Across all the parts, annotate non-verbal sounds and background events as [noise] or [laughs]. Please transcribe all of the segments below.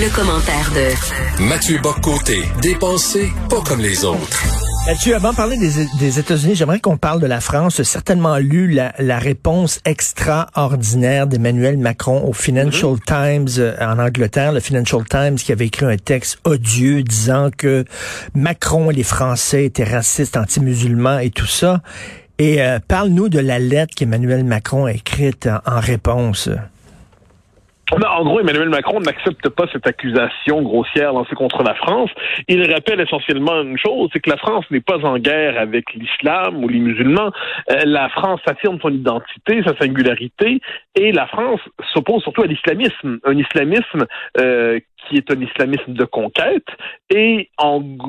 Le commentaire de Mathieu Boccoté, dépensé pas comme les autres. Mathieu, avant de parler des, États-Unis, j'aimerais qu'on parle de la France. certainement lu la, réponse extraordinaire d'Emmanuel Macron au Financial mhm. Times euh, en Angleterre, le Financial Times qui avait écrit un texte odieux disant que Macron et les Français étaient racistes, anti-musulmans et tout ça. Et euh, parle-nous de la lettre qu'Emmanuel Macron a écrite en réponse. En gros, Emmanuel Macron n'accepte pas cette accusation grossière lancée contre la France. Il rappelle essentiellement une chose, c'est que la France n'est pas en guerre avec l'islam ou les musulmans. Euh, la France affirme son identité, sa singularité, et la France s'oppose surtout à l'islamisme, un islamisme euh, qui est un islamisme de conquête, et,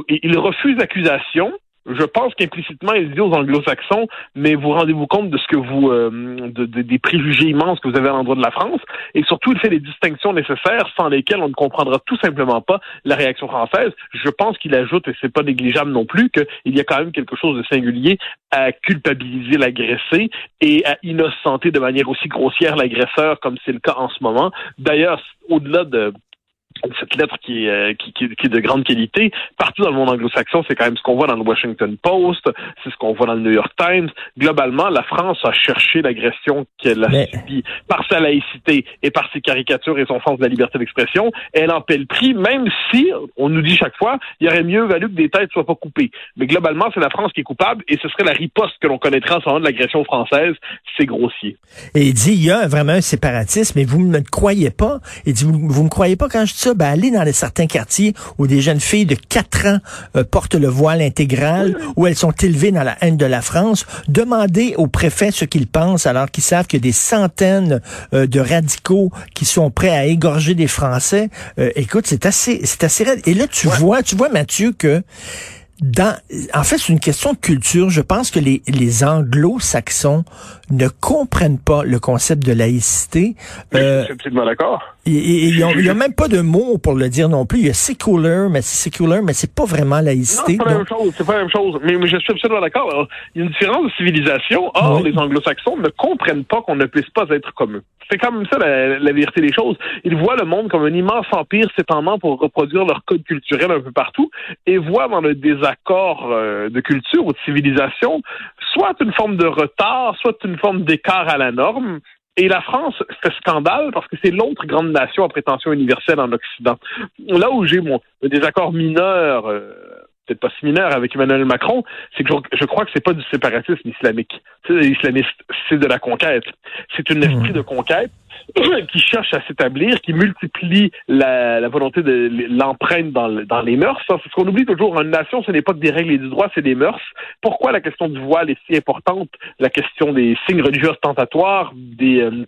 et il refuse l'accusation je pense qu'implicitement, il dit aux anglo-saxons, mais vous rendez-vous compte de ce que vous, euh, des préjugés immenses que vous avez à l'endroit de la France, et surtout, il fait les distinctions nécessaires sans lesquelles on ne comprendra tout simplement pas la réaction française. Je pense qu'il ajoute, et c'est pas négligeable non plus, qu'il y a quand même quelque chose de singulier à culpabiliser l'agressé et à innocenter de manière aussi grossière l'agresseur comme c'est le cas en ce moment. D'ailleurs, au-delà de cette lettre qui est, euh, qui, qui, est de grande qualité, partout dans le monde anglo-saxon, c'est quand même ce qu'on voit dans le Washington Post, c'est ce qu'on voit dans le New York Times. Globalement, la France a cherché l'agression qu'elle a subie par sa laïcité et par ses caricatures et son sens de la liberté d'expression. Elle en paie le prix, même si, on nous dit chaque fois, il y aurait mieux valu que des têtes soient pas coupées. Mais globalement, c'est la France qui est coupable et ce serait la riposte que l'on connaîtrait en ce moment de l'agression française. C'est grossier. Et il dit, il y a vraiment un séparatisme, mais vous ne me croyez pas. Il dit, vous, vous me croyez pas quand je dis ça? Ben, allez dans les certains quartiers où des jeunes filles de 4 ans euh, portent le voile intégral, où elles sont élevées dans la haine de la France. Demandez au préfet ce qu'ils pensent alors qu'ils savent qu'il y a des centaines euh, de radicaux qui sont prêts à égorger des Français. Euh, écoute, c'est assez, c'est assez raide. Et là, tu vois, tu vois, Mathieu, que dans, en fait, c'est une question de culture. Je pense que les, les anglo-saxons ne comprennent pas le concept de laïcité. Euh, je suis absolument d'accord. Il n'y a même pas de mot pour le dire non plus. Il y a secular, mais c'est secular, mais c'est pas vraiment laïcité. c'est pas la même chose. C'est pas la même chose. Mais, je suis absolument d'accord. Il y a une différence de civilisation. Or, les anglo-saxons ne comprennent pas qu'on ne puisse pas être comme eux. C'est quand même ça la, la, vérité des choses. Ils voient le monde comme un immense empire s'étendant pour reproduire leur code culturel un peu partout et voient dans le désaccord euh, de culture ou de civilisation soit une forme de retard, soit une forme d'écart à la norme. Et la France fait scandale parce que c'est l'autre grande nation à prétention universelle en Occident. Là où j'ai mon désaccord mineur, euh, peut-être pas si mineur avec Emmanuel Macron, c'est que je, crois que c'est pas du séparatisme islamique. C'est islamiste, c'est de la conquête. C'est un esprit mmh. de conquête [clears throat] qui cherche à s'établir, qui multiplie la, volonté de l'empreinte dans, dans, les mœurs. Parce qu'on oublie toujours, une nation, ce n'est pas des règles et du droit, c'est des mœurs. Pourquoi la question du voile est si importante? La question des signes religieux ostentatoires, des, euh,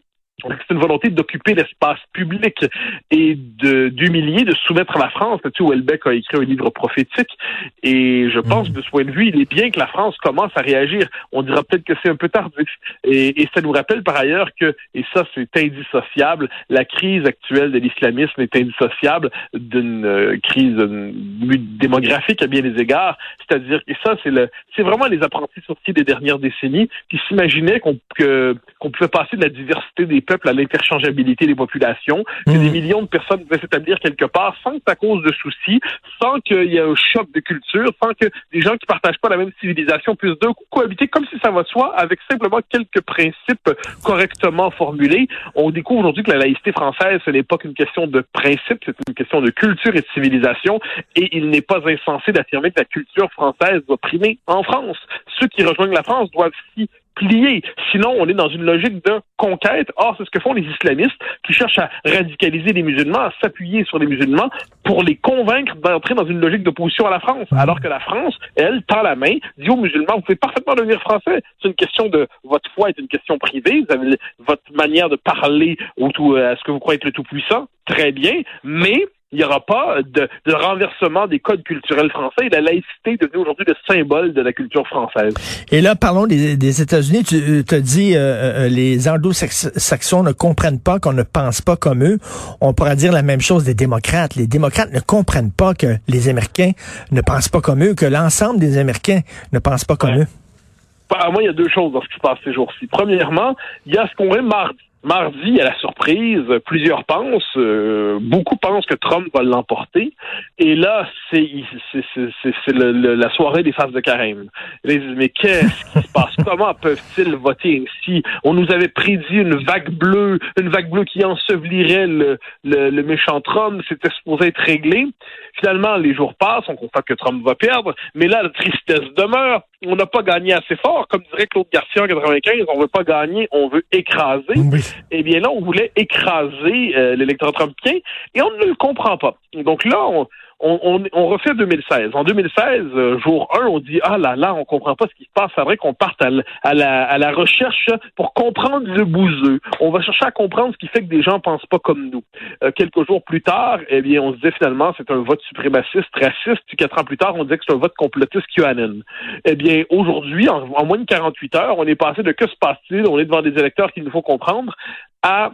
c'est une volonté d'occuper l'espace public et d'humilier, de soumettre la France. Tu sais, Houellebecq a écrit un livre prophétique et je pense que de ce point de vue, il est bien que la France commence à réagir. On dira peut-être que c'est un peu tardif. Et, et, ça nous rappelle par ailleurs que, et ça c'est indissociable, la crise actuelle de l'islamisme est indissociable d'une euh, crise démographique à bien des égards. C'est-à-dire que ça, c'est le, c'est vraiment les apprentis sortis des dernières décennies qui s'imaginaient qu'on qu'on pouvait passer de la diversité des peuple à l'interchangeabilité des populations, que des hmm. millions de personnes pouvaient s'établir quelque part sans que ça cause de soucis, sans qu'il y ait un choc de culture, sans que des gens qui partagent pas la même civilisation puissent d'un coup cohabiter comme si ça va de soi, avec simplement quelques principes correctement formulés. On découvre aujourd'hui que la laïcité française, ce n'est pas qu'une question de principe, c'est une question de culture et de civilisation, et il n'est pas insensé d'affirmer que la culture française doit primer en France. Ceux qui rejoignent la France doivent s'y plier. Sinon, on est dans une logique de conquête. Or, c'est ce que font les islamistes qui cherchent à radicaliser les musulmans, à s'appuyer sur les musulmans pour les convaincre d'entrer dans une logique d'opposition à la France. Alors que la France, elle, tend la main, dit aux musulmans, vous pouvez parfaitement devenir français. C'est une question de votre foi est une question privée. Vous avez votre manière de parler ou tout, à ce que vous croyez être le tout-puissant. Très bien. Mais il n'y aura pas de, renversement des codes culturels français. la laïcité est devenue aujourd'hui le symbole de la culture française. Et là, parlons des, États-Unis. Tu euh, te dis, euh, euh, les anglo-saxons ne comprennent pas qu'on ne pense pas comme eux. On pourra dire la même chose des démocrates. Les démocrates ne comprennent pas que les Américains ne pensent pas comme eux, que l'ensemble des Américains ne pensent pas comme eux. À moi, il y a deux choses dans ce qui se passe ces jours-ci. Premièrement, il y a ce qu'on est mardi Mardi, à la surprise, plusieurs pensent, euh, beaucoup pensent que Trump va l'emporter. Et là, c'est la soirée des faces de carême. Ils disent, mais qu'est-ce qui se passe? [laughs] Comment peuvent-ils voter ainsi? On nous avait prédit une vague bleue, une vague bleue qui ensevelirait le, le, méchant Trump. C'était supposé être réglé. Finalement, les jours passent, on constate que Trump va perdre, mais là, la tristesse demeure. On n'a pas gagné assez fort. Comme dirait Claude Garcia en 95, on veut pas gagner, on veut écraser. Eh bien là, on voulait écraser euh, l'électorat trumpien et on ne le comprend pas. Donc là, on, on, on, refait 2016. En 2016, euh, jour 1, on dit ah là là, on comprend pas ce qui se passe. C'est vrai qu'on parte à, la, recherche pour comprendre le bouseux. On va chercher à comprendre ce qui fait que des gens pensent pas comme nous. Euh, quelques jours plus tard, eh bien, on se disait finalement c'est un vote suprémaciste, raciste. Puis quatre ans plus tard, on disait que c'est un vote complotiste QAnon. Eh bien, aujourd'hui, en, en moins de 48 heures, on est passé de que se passe-t-il? On est devant des électeurs qu'il nous faut comprendre à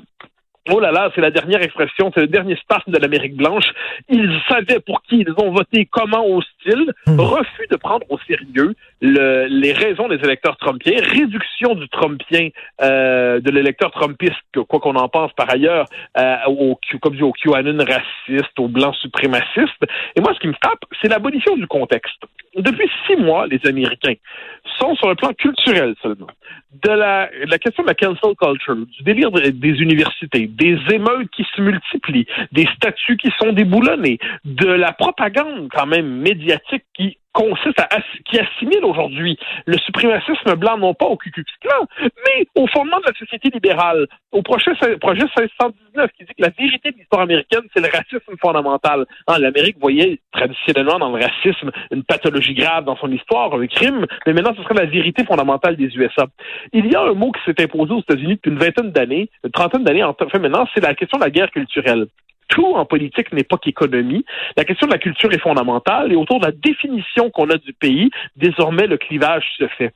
Oh là là, c'est la dernière expression, c'est le dernier spasme de l'Amérique blanche. Ils savaient pour qui ils ont voté, comment hostile, hmm. refus de prendre au sérieux les raisons des électeurs trumpiens, réduction du trumpien, euh, de l'électeur trumpiste, quoi qu'on en pense par ailleurs, euh, au, comme dit, au QAnon raciste, au blanc suprémaciste. Et moi, ce qui me frappe, c'est l'abolition du contexte. Depuis six mois, les Américains sont sur le plan culturel seulement. De la, la question de la cancel culture, du délire des universités, des émeutes qui se multiplient, des statuts qui sont déboulonnés, de la propagande quand même médiatique qui consiste à qui assimile aujourd'hui le suprémacisme blanc non pas au Ku Clan, mais au fondement de la société libérale, au projet, projet 519 qui dit que la vérité de l'histoire américaine, c'est le racisme fondamental. L'Amérique voyait traditionnellement dans le racisme une pathologie grave dans son histoire, un crime, mais maintenant ce serait la vérité fondamentale des USA. Il y a un mot qui s'est imposé aux États-Unis depuis une vingtaine d'années, une trentaine d'années, enfin maintenant, c'est la question de la guerre culturelle tout en politique n'est pas qu'économie. La question de la culture est fondamentale et autour de la définition qu'on a du pays, désormais le clivage se fait.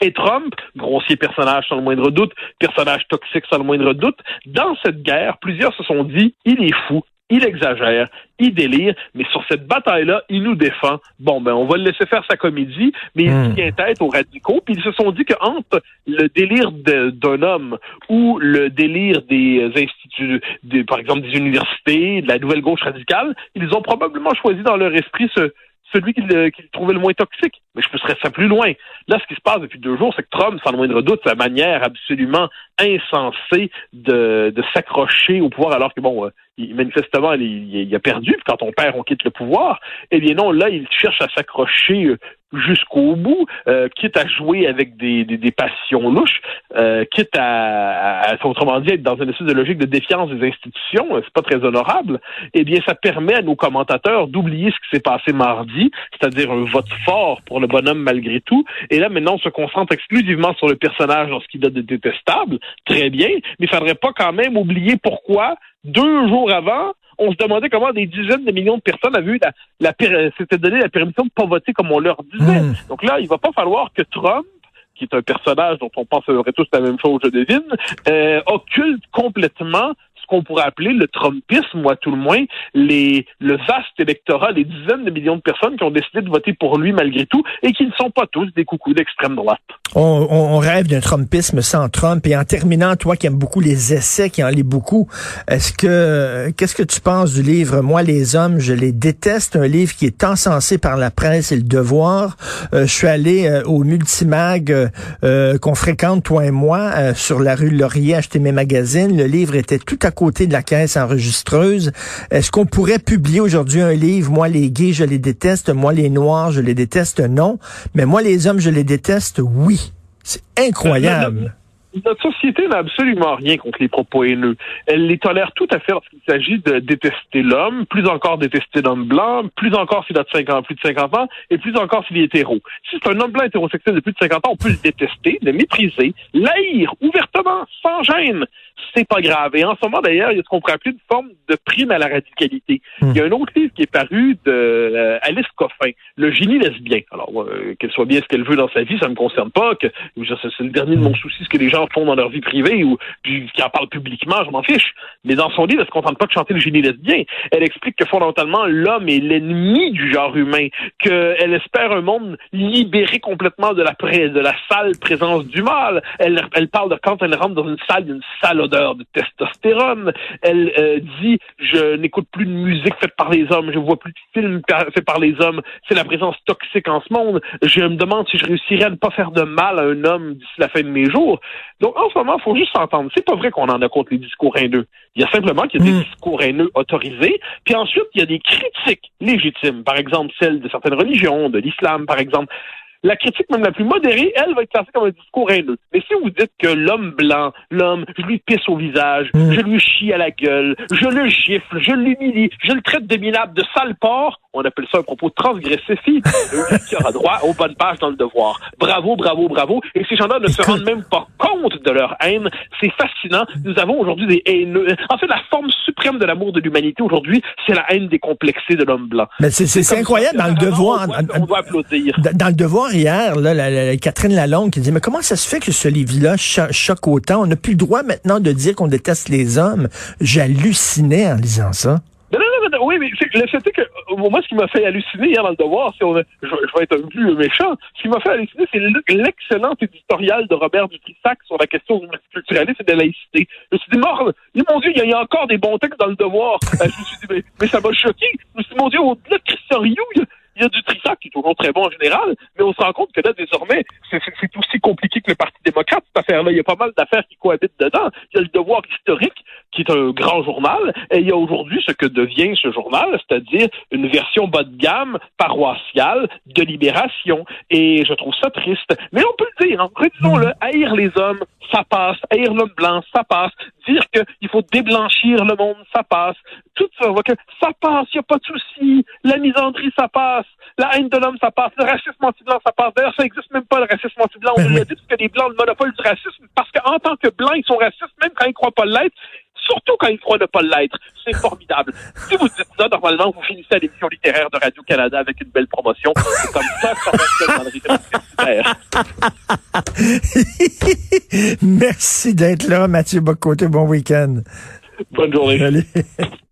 Et Trump, grossier personnage sans le moindre doute, personnage toxique sans le moindre doute, dans cette guerre, plusieurs se sont dit, il est fou, il exagère, il délire, mais sur cette bataille-là, il nous défend. Bon, ben, on va le laisser faire sa comédie, mais il hmm. tient tête aux radicaux, puis ils se sont dit qu'entre le délire d'un homme ou le délire des instituts, par exemple des universités, de la nouvelle gauche radicale, ils ont probablement choisi dans leur esprit ce, celui qu'ils trouvaient le moins toxique. Mais je pousserais ça plus loin. Là, ce qui se passe depuis deux jours, c'est que Trump, sans le moindre doute, sa manière absolument insensée de, de s'accrocher au pouvoir, alors que, bon, euh, manifestement, il, il, a perdu. Quand on perd, on quitte le pouvoir. Eh bien non, là, il cherche à s'accrocher euh, jusqu'au bout, euh, quitte à jouer avec des, des, des passions louches, euh, quitte à, à, autrement dit, être dans une espèce de logique de défiance des institutions, c'est pas très honorable, eh bien, ça permet à nos commentateurs d'oublier ce qui s'est passé mardi, c'est-à-dire un vote fort pour le bonhomme malgré tout, et là, maintenant, on se concentre exclusivement sur le personnage dans ce qu'il a de détestable, très bien, mais il faudrait pas quand même oublier pourquoi, deux jours avant, on se demandait comment des dizaines de millions de personnes avaient eu la, la s'étaient donné la permission de pas voter comme on leur disait. Hmm. Donc là, il va pas falloir que Trump qui est un personnage dont on penserait tous la même chose, je devine, euh, occulte complètement qu'on pourrait appeler le Trumpisme, ou à tout le moins, les, le vaste électorat, les dizaines de millions de personnes qui ont décidé de voter pour lui malgré tout et qui ne sont pas tous des coucous d'extrême droite. On, on, rêve d'un Trumpisme sans Trump. Et en terminant, toi qui aimes beaucoup les essais, qui en lis beaucoup, est-ce que qu'est-ce que tu penses du livre Moi les hommes, je les déteste, un livre qui est encensé par la presse et le devoir. Euh, je suis allé euh, au Multimag euh, qu'on fréquente toi et moi sur la rue Laurier acheter mes magazines. Le livre était tout à côté de la caisse enregistreuse. Est-ce qu'on pourrait publier aujourd'hui un livre? Moi les gays, je les déteste. Moi les noirs, je les déteste. Non, mais moi les hommes, je les déteste. Oui. C'est incroyable. Notre société n'a absolument rien contre les propos haineux. Elle les tolère tout à fait lorsqu'il s'agit de détester l'homme, plus encore détester l'homme blanc, plus encore s'il a de 50, plus de 50 ans, et plus encore s'il est hétéro. Si c'est un homme blanc hétérosexuel de plus de 50 ans, on peut le détester, le mépriser, l'haïr ouvertement, sans gêne c'est pas grave. Et en ce moment, d'ailleurs, il y a ce qu'on pourrait appeler une forme de prime à la radicalité. Hmm. Il y a un autre livre qui est paru de euh, Alice Coffin, Le génie lesbien. Alors, euh, qu'elle soit bien ce qu'elle veut dans sa vie, ça me concerne pas. Que c'est le dernier de mon souci, ce que les gens font dans leur vie privée ou qui en parlent publiquement, je m'en fiche. Mais dans son livre, elle se contente pas de chanter le génie lesbien. Elle explique que fondamentalement, l'homme est l'ennemi du genre humain, qu'elle espère un monde libéré complètement de la, de la sale présence du mal. Elle, elle parle de quand elle rentre dans une salle, d'une salle l'odeur de testostérone. Elle euh, dit je n'écoute plus de musique faite par les hommes, je vois plus de films faits par les hommes. C'est la présence toxique en ce monde. Je me demande si je réussirais à ne pas faire de mal à un homme d'ici la fin de mes jours. Donc en ce moment, il faut juste s'entendre. C'est pas vrai qu'on en a contre les discours haineux. Il y a simplement qu'il y a des hmm. discours haineux autorisés. Puis ensuite, il y a des critiques légitimes. Par exemple, celles de certaines religions, de l'islam, par exemple la critique même la plus modérée, elle, va être classée comme un discours haineux. Mais si vous dites que l'homme blanc, l'homme, je lui pisse au visage, hmm. je lui chie à la gueule, je le gifle, je l'humilie, je le traite de minable, de sale porc, on appelle ça un propos transgressif, qui [laughs] aura droit aux bonnes pages dans le devoir. Bravo, bravo, bravo. Et ces gens-là ne se rendent même pas compte de leur haine. C'est fascinant. Nous avons aujourd'hui des haineux. En fait, la forme suprême de l'amour de l'humanité aujourd'hui, c'est la haine décomplexée de l'homme blanc. Mais c'est incroyable dans le devoir. On doit, applaudir. Dans le devoir hier, là, la, Catherine Lalonde qui dit, mais comment ça se fait que ce livre-là choque autant? On n'a plus le droit maintenant de dire qu'on déteste les hommes. J'hallucinais en lisant ça oui, mais le fait est que moi, ce qui m'a fait halluciner hier dans le devoir, si on, je, vais être un peu méchant, ce qui m'a fait halluciner, c'est l'excellent éditorial de Robert Dutrissac sur la question du multiculturalisme et de la laïcité. Je me suis dit, mort, mon Dieu, il y, a encore des bons textes dans le devoir. [laughs] Je me suis dit, mais, ça m'a choqué. Je me suis dit, mon Dieu, au-delà de Christian Rioux, il y a du Trissac qui est toujours très bon en général, mais on se rend compte que là, désormais, c'est aussi compliqué que le Parti démocrate, cette affaire-là. Il y a pas mal d'affaires qui cohabitent dedans. Il y a le devoir historique, qui est un grand journal, et il y a aujourd'hui ce que devient ce journal, c'est-à-dire une version bas de gamme, paroissiale, de libération. Et je trouve ça triste. Mais on peut le dire, hein, redisons-le, haïr les hommes, ça passe. Haïr l'homme blanc, ça passe. Dire qu'il faut déblanchir le monde, ça passe. Tout ça, ça passe, il n'y a pas de souci. La misandrie, ça passe. La haine de l'homme, ça passe. Le racisme anti-blanc, ça passe. D'ailleurs, ça n'existe même pas, le racisme anti-blanc. On nous l'a dit, parce que les blancs, le monopole du racisme, parce qu'en tant que blancs, ils sont racistes, même quand ils ne croient pas l'être surtout quand ils croient ne pas l'être. C'est formidable. [laughs] Si vous dites ça, normalement, vous finissez à l'émission littéraire de Radio-Canada avec une belle promotion. C'est comme ça que ça [laughs] Merci d'être là, Mathieu Bocoté. Bon week-end. Bonne journée. [laughs]